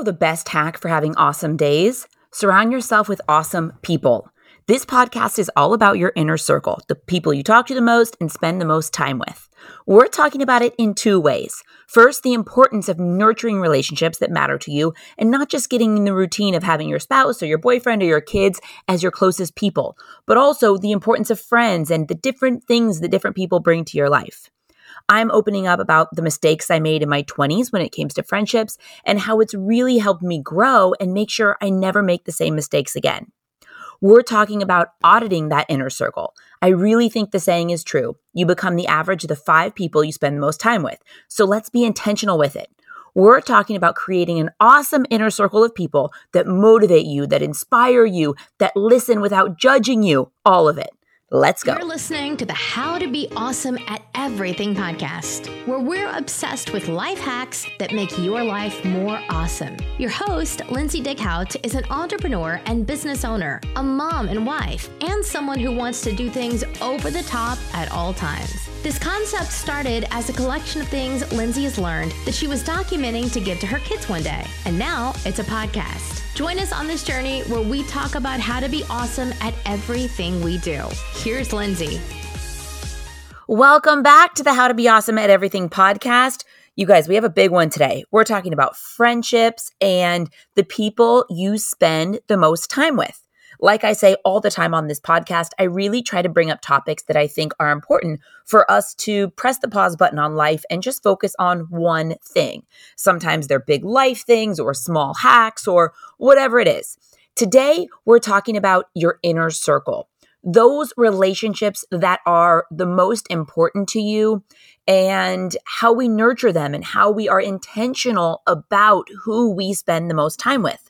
know the best hack for having awesome days? Surround yourself with awesome people. This podcast is all about your inner circle, the people you talk to the most and spend the most time with. We're talking about it in two ways. First, the importance of nurturing relationships that matter to you and not just getting in the routine of having your spouse or your boyfriend or your kids as your closest people, but also the importance of friends and the different things that different people bring to your life. I'm opening up about the mistakes I made in my 20s when it came to friendships and how it's really helped me grow and make sure I never make the same mistakes again. We're talking about auditing that inner circle. I really think the saying is true. You become the average of the five people you spend the most time with. So let's be intentional with it. We're talking about creating an awesome inner circle of people that motivate you, that inspire you, that listen without judging you, all of it. Let's go. You're listening to the How to Be Awesome at Everything podcast, where we're obsessed with life hacks that make your life more awesome. Your host, Lindsay Dickhout, is an entrepreneur and business owner, a mom and wife, and someone who wants to do things over the top at all times. This concept started as a collection of things Lindsay has learned that she was documenting to give to her kids one day, and now it's a podcast. Join us on this journey where we talk about how to be awesome at everything we do. Here's Lindsay. Welcome back to the How to Be Awesome at Everything podcast. You guys, we have a big one today. We're talking about friendships and the people you spend the most time with. Like I say all the time on this podcast, I really try to bring up topics that I think are important for us to press the pause button on life and just focus on one thing. Sometimes they're big life things or small hacks or whatever it is. Today, we're talking about your inner circle those relationships that are the most important to you and how we nurture them and how we are intentional about who we spend the most time with.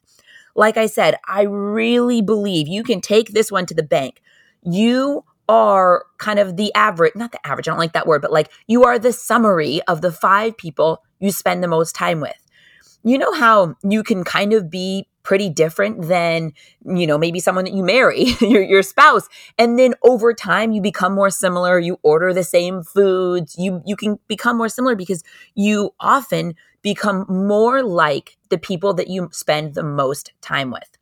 Like I said, I really believe you can take this one to the bank. You are kind of the average, not the average, I don't like that word, but like you are the summary of the five people you spend the most time with. You know how you can kind of be pretty different than you know maybe someone that you marry your, your spouse and then over time you become more similar you order the same foods you you can become more similar because you often become more like the people that you spend the most time with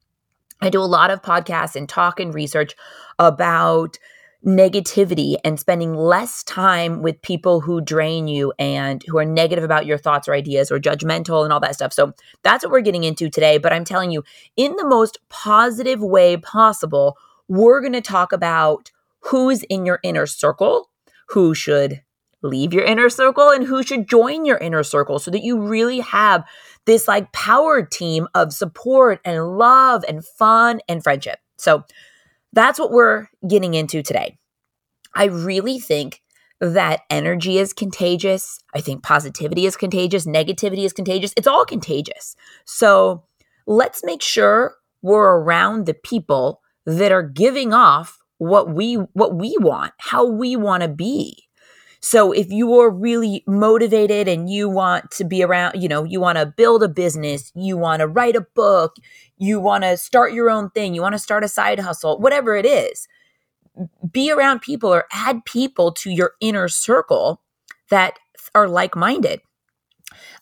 i do a lot of podcasts and talk and research about negativity and spending less time with people who drain you and who are negative about your thoughts or ideas or judgmental and all that stuff. So that's what we're getting into today. But I'm telling you, in the most positive way possible, we're going to talk about who's in your inner circle, who should leave your inner circle, and who should join your inner circle so that you really have this like power team of support and love and fun and friendship. So, that's what we're getting into today. I really think that energy is contagious. I think positivity is contagious. Negativity is contagious. It's all contagious. So let's make sure we're around the people that are giving off what we what we want, how we want to be. So if you are really motivated and you want to be around, you know, you want to build a business, you want to write a book, you want to start your own thing, you want to start a side hustle, whatever it is, be around people or add people to your inner circle that are like minded.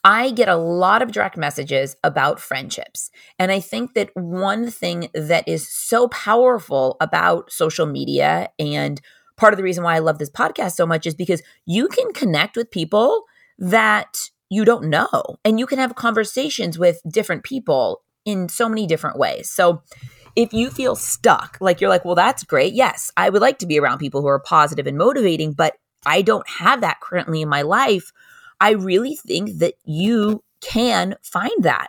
I get a lot of direct messages about friendships. And I think that one thing that is so powerful about social media and part of the reason why I love this podcast so much is because you can connect with people that you don't know and you can have conversations with different people in so many different ways. So if you feel stuck, like you're like, well, that's great. Yes, I would like to be around people who are positive and motivating, but I don't have that currently in my life. I really think that you can find that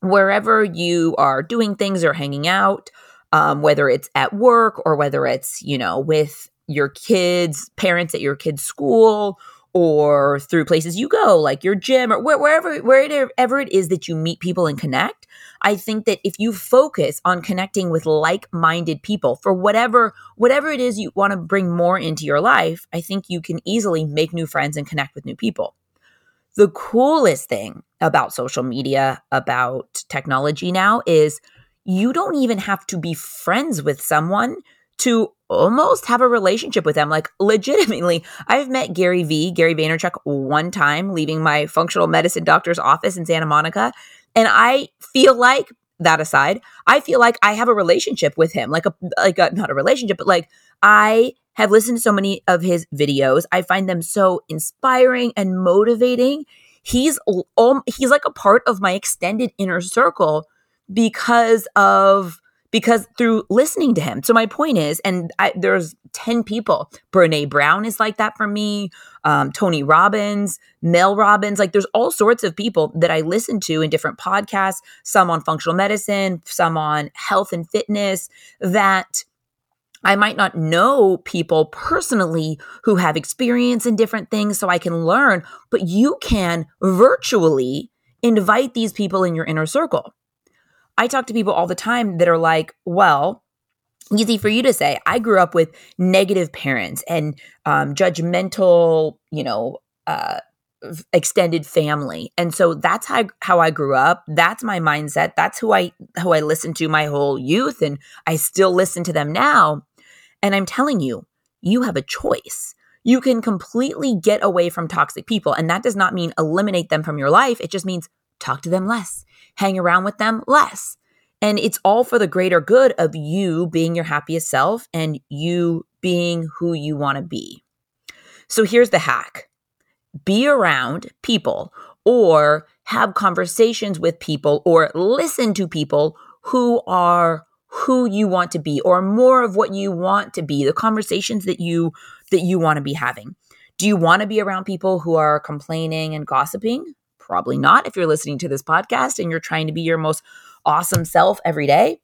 wherever you are doing things or hanging out, um, whether it's at work or whether it's, you know, with your kids, parents at your kids' school, or through places you go, like your gym or wherever wherever it is that you meet people and connect. I think that if you focus on connecting with like-minded people for whatever whatever it is you want to bring more into your life, I think you can easily make new friends and connect with new people. The coolest thing about social media, about technology now is you don't even have to be friends with someone to almost have a relationship with them. Like legitimately, I've met Gary V, Gary Vaynerchuk one time leaving my functional medicine doctor's office in Santa Monica. And I feel like that aside, I feel like I have a relationship with him, like a like a not a relationship, but like I have listened to so many of his videos. I find them so inspiring and motivating. He's um, he's like a part of my extended inner circle because of because through listening to him. So my point is, and I, there's 10 people. Brene Brown is like that for me. Um, Tony Robbins, Mel Robbins, like there's all sorts of people that I listen to in different podcasts, some on functional medicine, some on health and fitness that I might not know people personally who have experience in different things so I can learn, but you can virtually invite these people in your inner circle. I talk to people all the time that are like, well, easy for you to say. I grew up with negative parents and um, judgmental, you know, uh, extended family. And so that's how how I grew up. That's my mindset. That's who I who I listened to my whole youth and I still listen to them now. And I'm telling you you have a choice. You can completely get away from toxic people and that does not mean eliminate them from your life. It just means talk to them less hang around with them less. And it's all for the greater good of you being your happiest self and you being who you want to be. So here's the hack be around people or have conversations with people or listen to people who are who you want to be or more of what you want to be the conversations that you that you want to be having do you want to be around people who are complaining and gossiping Probably not if you're listening to this podcast and you're trying to be your most awesome self every day.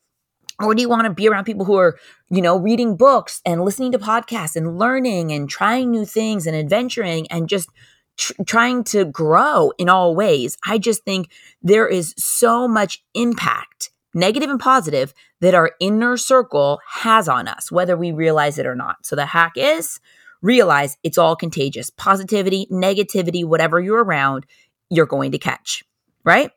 Or do you want to be around people who are, you know, reading books and listening to podcasts and learning and trying new things and adventuring and just tr- trying to grow in all ways? I just think there is so much impact, negative and positive, that our inner circle has on us, whether we realize it or not. So the hack is realize it's all contagious. Positivity, negativity, whatever you're around, you're going to catch, right?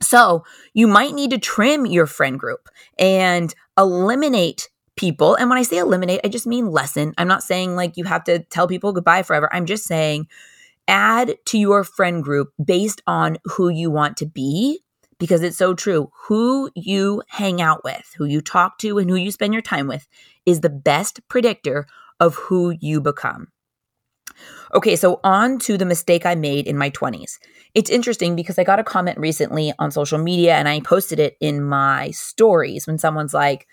So you might need to trim your friend group and eliminate people. And when I say eliminate, I just mean lessen. I'm not saying like you have to tell people goodbye forever. I'm just saying add to your friend group based on who you want to be because it's so true. Who you hang out with, who you talk to, and who you spend your time with is the best predictor of who you become. Okay, so on to the mistake I made in my 20s. It's interesting because I got a comment recently on social media and I posted it in my stories when someone's like,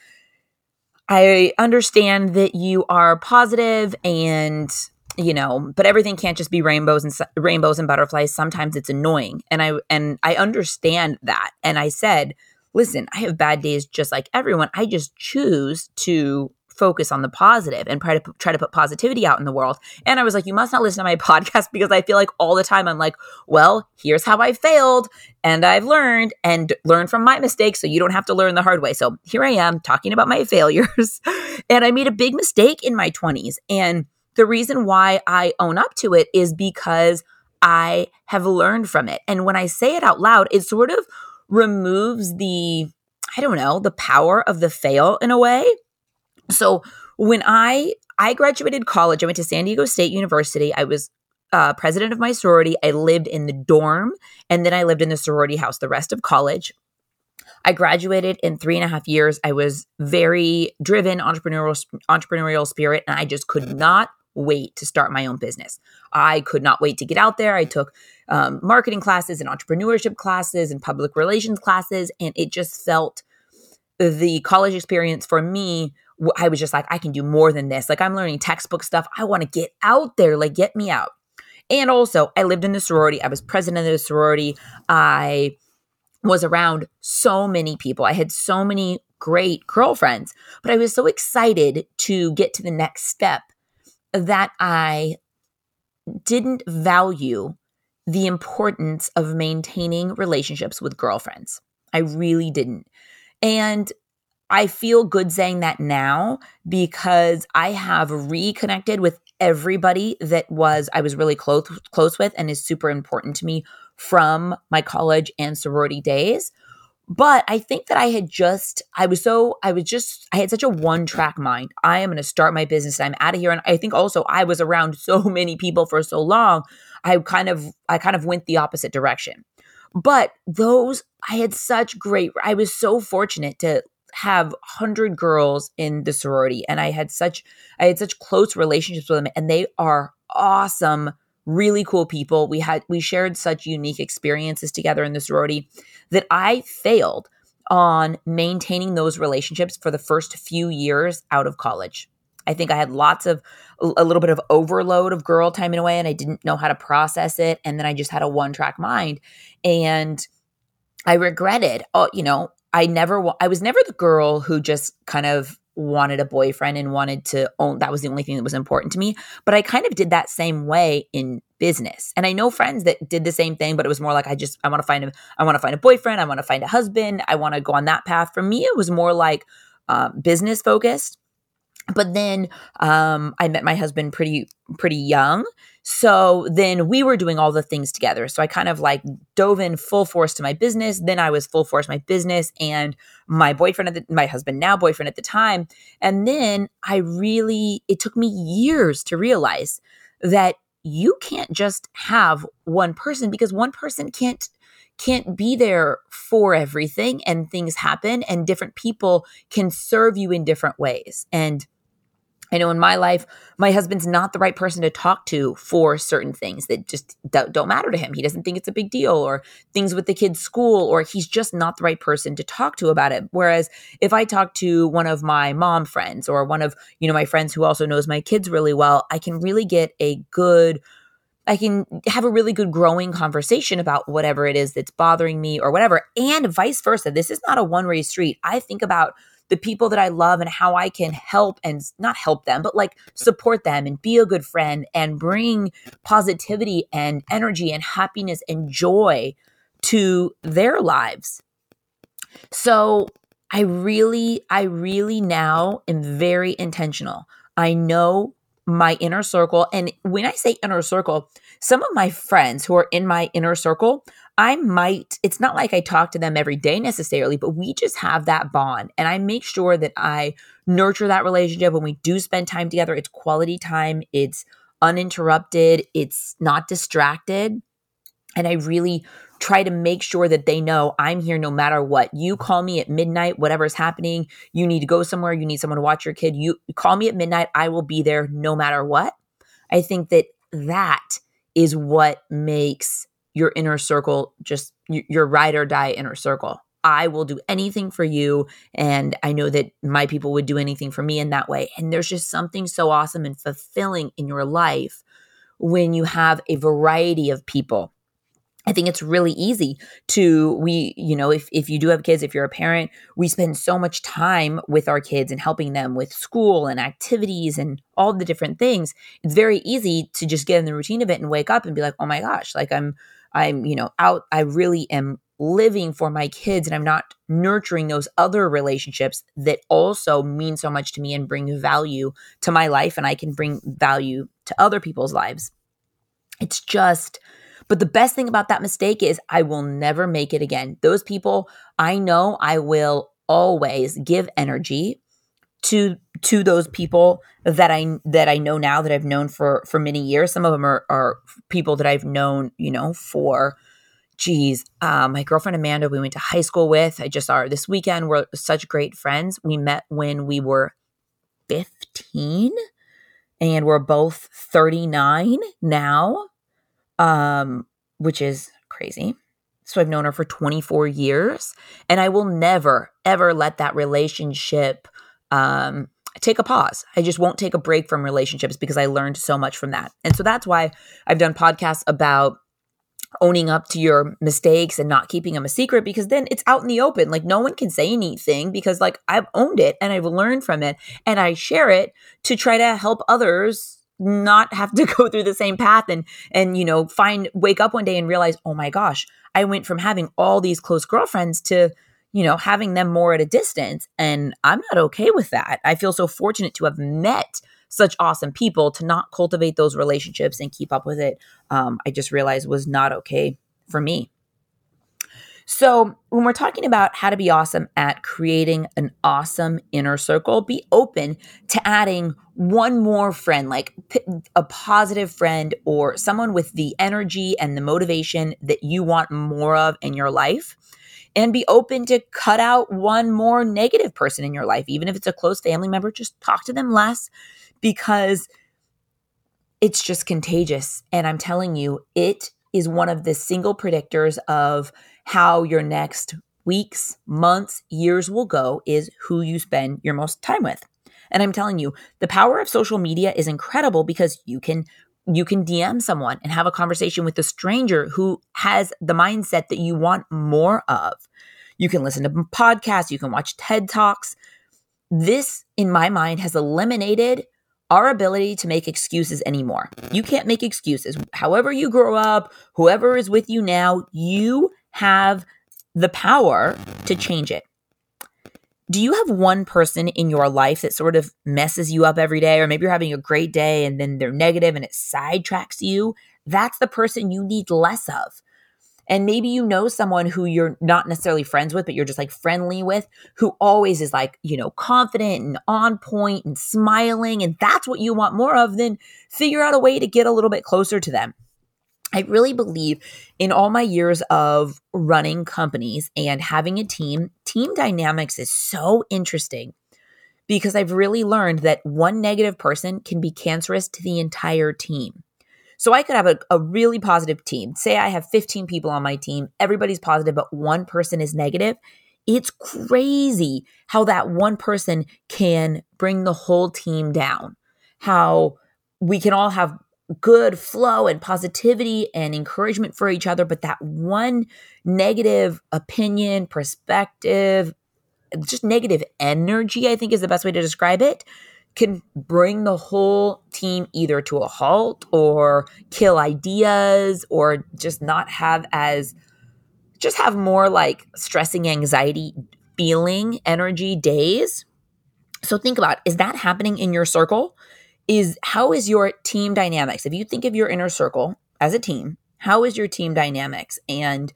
I understand that you are positive and you know but everything can't just be rainbows and rainbows and butterflies. Sometimes it's annoying. And i and i understand that. And i said listen i have bad days just like everyone. I just choose to focus on the positive and try to try to put positivity out in the world. And I was like, you must not listen to my podcast because I feel like all the time I'm like, well, here's how I failed and I've learned and learned from my mistakes so you don't have to learn the hard way. So here I am talking about my failures. and I made a big mistake in my 20s and the reason why I own up to it is because I have learned from it. And when I say it out loud, it sort of removes the I don't know, the power of the fail in a way so when I I graduated college, I went to San Diego State University. I was uh, president of my sorority. I lived in the dorm, and then I lived in the sorority house the rest of college. I graduated in three and a half years. I was very driven, entrepreneurial entrepreneurial spirit, and I just could not wait to start my own business. I could not wait to get out there. I took um, marketing classes and entrepreneurship classes and public relations classes, and it just felt the college experience for me I was just like, I can do more than this. Like, I'm learning textbook stuff. I want to get out there, like, get me out. And also, I lived in the sorority. I was president of the sorority. I was around so many people. I had so many great girlfriends, but I was so excited to get to the next step that I didn't value the importance of maintaining relationships with girlfriends. I really didn't. And I feel good saying that now because I have reconnected with everybody that was I was really close close with and is super important to me from my college and sorority days. But I think that I had just I was so I was just I had such a one track mind. I am going to start my business. I'm out of here and I think also I was around so many people for so long. I kind of I kind of went the opposite direction. But those, I had such great, I was so fortunate to have 100 girls in the sorority and I had such I had such close relationships with them and they are awesome really cool people we had we shared such unique experiences together in the sorority that I failed on maintaining those relationships for the first few years out of college. I think I had lots of a little bit of overload of girl time in a way, and I didn't know how to process it. And then I just had a one track mind. And I regretted, oh, you know, I never, I was never the girl who just kind of wanted a boyfriend and wanted to own that was the only thing that was important to me but i kind of did that same way in business and i know friends that did the same thing but it was more like i just i want to find a i want to find a boyfriend i want to find a husband i want to go on that path for me it was more like um, business focused but then um, I met my husband pretty pretty young. So then we were doing all the things together. So I kind of like dove in full force to my business. Then I was full force my business and my boyfriend at the my husband now boyfriend at the time. And then I really it took me years to realize that you can't just have one person because one person can't can't be there for everything and things happen and different people can serve you in different ways. And I know in my life, my husband's not the right person to talk to for certain things that just don't matter to him. He doesn't think it's a big deal, or things with the kids' school, or he's just not the right person to talk to about it. Whereas if I talk to one of my mom friends or one of you know my friends who also knows my kids really well, I can really get a good I can have a really good growing conversation about whatever it is that's bothering me or whatever, and vice versa. This is not a one way street. I think about the people that I love and how I can help and not help them, but like support them and be a good friend and bring positivity and energy and happiness and joy to their lives. So I really, I really now am very intentional. I know my inner circle. And when I say inner circle, some of my friends who are in my inner circle, I might, it's not like I talk to them every day necessarily, but we just have that bond. And I make sure that I nurture that relationship when we do spend time together. It's quality time, it's uninterrupted, it's not distracted. And I really try to make sure that they know I'm here no matter what. You call me at midnight, whatever's happening, you need to go somewhere, you need someone to watch your kid, you call me at midnight, I will be there no matter what. I think that that is what makes your inner circle just your ride or die inner circle. I will do anything for you. And I know that my people would do anything for me in that way. And there's just something so awesome and fulfilling in your life when you have a variety of people I think it's really easy to we you know if if you do have kids if you're a parent we spend so much time with our kids and helping them with school and activities and all the different things. It's very easy to just get in the routine of it and wake up and be like oh my gosh like I'm I'm you know out I really am living for my kids and I'm not nurturing those other relationships that also mean so much to me and bring value to my life and I can bring value to other people's lives. It's just but the best thing about that mistake is I will never make it again. Those people, I know I will always give energy to to those people that I that I know now that I've known for for many years. Some of them are are people that I've known, you know, for geez, um, my girlfriend Amanda, we went to high school with. I just saw her this weekend. We're such great friends. We met when we were 15 and we're both 39 now um, which is crazy. So I've known her for 24 years, and I will never, ever let that relationship um, take a pause. I just won't take a break from relationships because I learned so much from that. And so that's why I've done podcasts about owning up to your mistakes and not keeping them a secret because then it's out in the open. Like no one can say anything because like I've owned it and I've learned from it and I share it to try to help others not have to go through the same path and and you know find wake up one day and realize oh my gosh i went from having all these close girlfriends to you know having them more at a distance and i'm not okay with that. I feel so fortunate to have met such awesome people to not cultivate those relationships and keep up with it um, i just realized was not okay for me So, when we're talking about how to be awesome at creating an awesome inner circle, be open to adding one more friend, like a positive friend or someone with the energy and the motivation that you want more of in your life. And be open to cut out one more negative person in your life, even if it's a close family member, just talk to them less because it's just contagious. And I'm telling you, it is one of the single predictors of how your next weeks, months, years will go is who you spend your most time with. And I'm telling you, the power of social media is incredible because you can you can DM someone and have a conversation with a stranger who has the mindset that you want more of. You can listen to podcasts, you can watch TED Talks. This in my mind has eliminated our ability to make excuses anymore. You can't make excuses. However, you grow up, whoever is with you now, you have the power to change it. Do you have one person in your life that sort of messes you up every day, or maybe you're having a great day and then they're negative and it sidetracks you? That's the person you need less of. And maybe you know someone who you're not necessarily friends with, but you're just like friendly with, who always is like, you know, confident and on point and smiling. And that's what you want more of, then figure out a way to get a little bit closer to them. I really believe in all my years of running companies and having a team, team dynamics is so interesting because I've really learned that one negative person can be cancerous to the entire team. So I could have a, a really positive team. Say I have 15 people on my team, everybody's positive, but one person is negative. It's crazy how that one person can bring the whole team down. How we can all have good flow and positivity and encouragement for each other, but that one negative opinion, perspective, just negative energy, I think is the best way to describe it, can bring the whole team either to a halt or kill ideas or just not have as just have more like stressing anxiety feeling energy days. So think about is that happening in your circle is how is your team dynamics? If you think of your inner circle as a team how is your team dynamics? And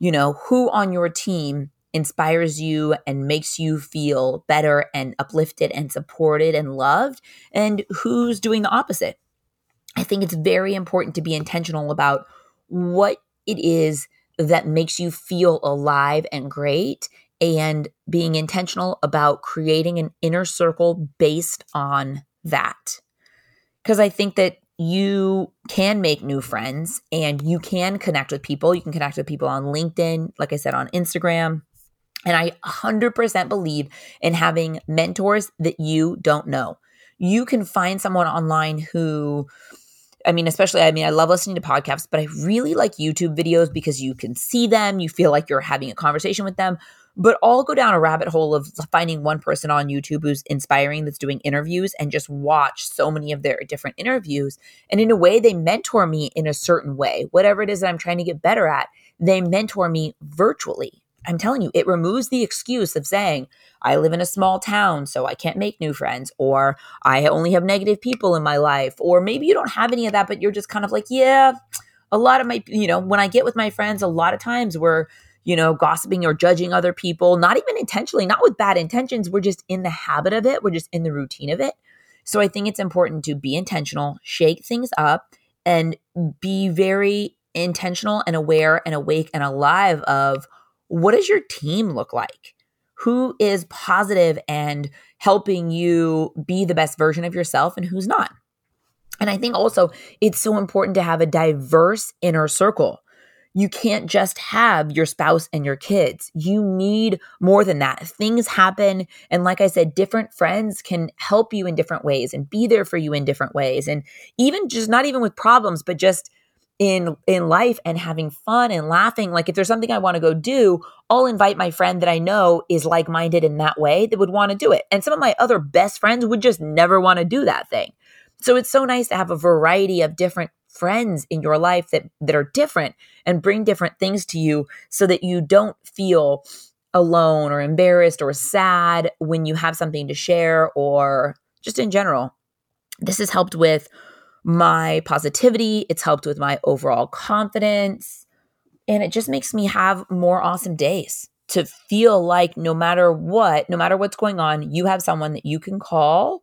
you know who on your team inspires you and makes you feel better and uplifted and supported and loved, and who's doing the opposite. I think it's very important to be intentional about what it is that makes you feel alive and great and being intentional about creating an inner circle based on that. Because I think that you can make new friends and you can connect with people. You can connect with people on LinkedIn, like I said, on Instagram, and I 100% believe in having mentors that you don't know. You can find someone online who, I mean, especially, I mean, I love listening to podcasts, but I really like YouTube videos because you can see them. You feel like you're having a conversation with them. But I'll go down a rabbit hole of finding one person on YouTube who's inspiring that's doing interviews and just watch so many of their different interviews. And in a way, they mentor me in a certain way. Whatever it is that I'm trying to get better at, they mentor me virtually. I'm telling you, it removes the excuse of saying, I live in a small town, so I can't make new friends, or I only have negative people in my life, or maybe you don't have any of that, but you're just kind of like, yeah, a lot of my, you know, when I get with my friends, a lot of times we're, you know, gossiping or judging other people, not even intentionally, not with bad intentions. We're just in the habit of it, we're just in the routine of it. So I think it's important to be intentional, shake things up, and be very intentional and aware and awake and alive of what does your team look like? Who is positive and helping you be the best version of yourself and who's not? And I think also it's so important to have a diverse inner circle. You can't just have your spouse and your kids. You need more than that. Things happen. And like I said, different friends can help you in different ways and be there for you in different ways. And even just not even with problems, but just in in life and having fun and laughing like if there's something i want to go do i'll invite my friend that i know is like-minded in that way that would want to do it and some of my other best friends would just never want to do that thing so it's so nice to have a variety of different friends in your life that that are different and bring different things to you so that you don't feel alone or embarrassed or sad when you have something to share or just in general this has helped with my positivity. It's helped with my overall confidence. And it just makes me have more awesome days to feel like no matter what, no matter what's going on, you have someone that you can call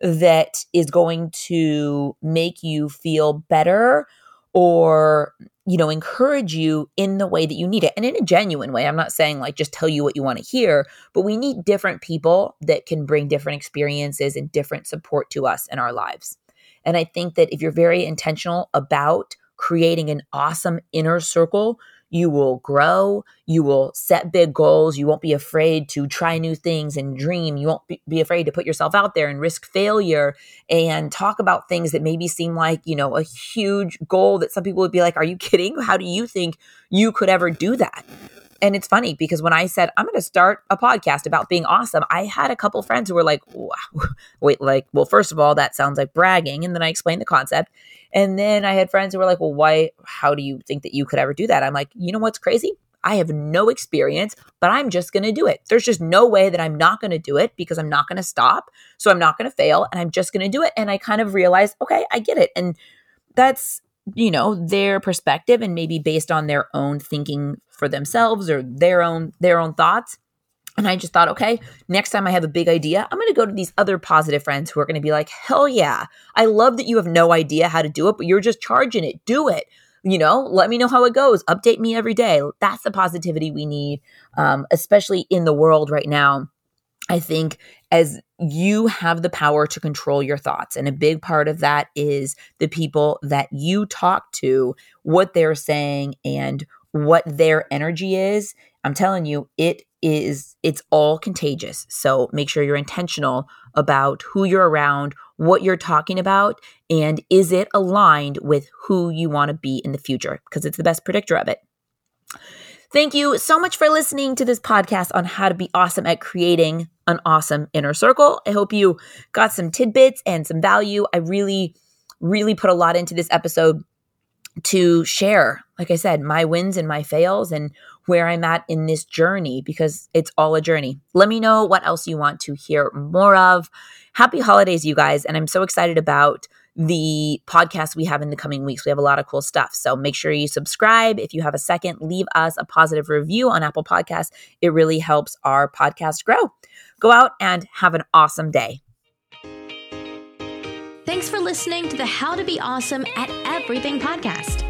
that is going to make you feel better or you know encourage you in the way that you need it. And in a genuine way i'm not saying like just tell you what you want to hear but we need different people that can bring different experiences and different support to us in our lives. And i think that if you're very intentional about creating an awesome inner circle you will grow. You will set big goals. You won't be afraid to try new things and dream. You won't be, afraid to put yourself out there and risk failure and talk about things that maybe seem like, you know, a huge goal that some people would be like, Are you kidding? How do you think you could ever do that? And it's funny because when I said I'm going to start a podcast about being awesome, I had a couple friends who were like, wow, wait, like, well, first of all, that sounds like bragging. And then I explained the concept. And then I had friends who were like, well, why, how do you think that you could ever do that? I'm like, you know what's crazy? I have no experience, but I'm just going to do it. There's just no way that I'm not going to do it because I'm not going to stop. So I'm not going to fail and I'm just going to do it. And I kind of realized, okay, I get it. And that's, you know, their perspective and maybe based on their own thinking for themselves or their own their own thoughts. And I just thought, okay, next time I have a big idea, I'm going to go to these other positive friends who are going to be like, hell yeah, I love that you have no idea how to do it, but you're just charging it. Do it. You know, let me know how it goes. Update me every day. That's the positivity we need, um, especially in the world right now. I think as you have the power to control your thoughts. And a big part of that is the people that you talk to, what they're saying, and what their energy is. I'm telling you, it is it's all contagious. So make sure you're intentional about who you're around, what you're talking about, and is it aligned with who you want to be in the future because it's the best predictor of it. Thank you so much for listening to this podcast on how to be awesome at creating an awesome inner circle. I hope you got some tidbits and some value. I really, really put a lot into this episode to share, like I said, my wins and my fails and where I'm at in this journey because it's all a journey. Let me know what else you want to hear more of. Happy holidays, you guys. And I'm so excited about the podcast we have in the coming weeks. We have a lot of cool stuff. So make sure you subscribe. If you have a second, leave us a positive review on Apple Podcasts. It really helps our podcast grow. Go out and have an awesome day. Thanks for listening to the How to Be Awesome at Everything podcast.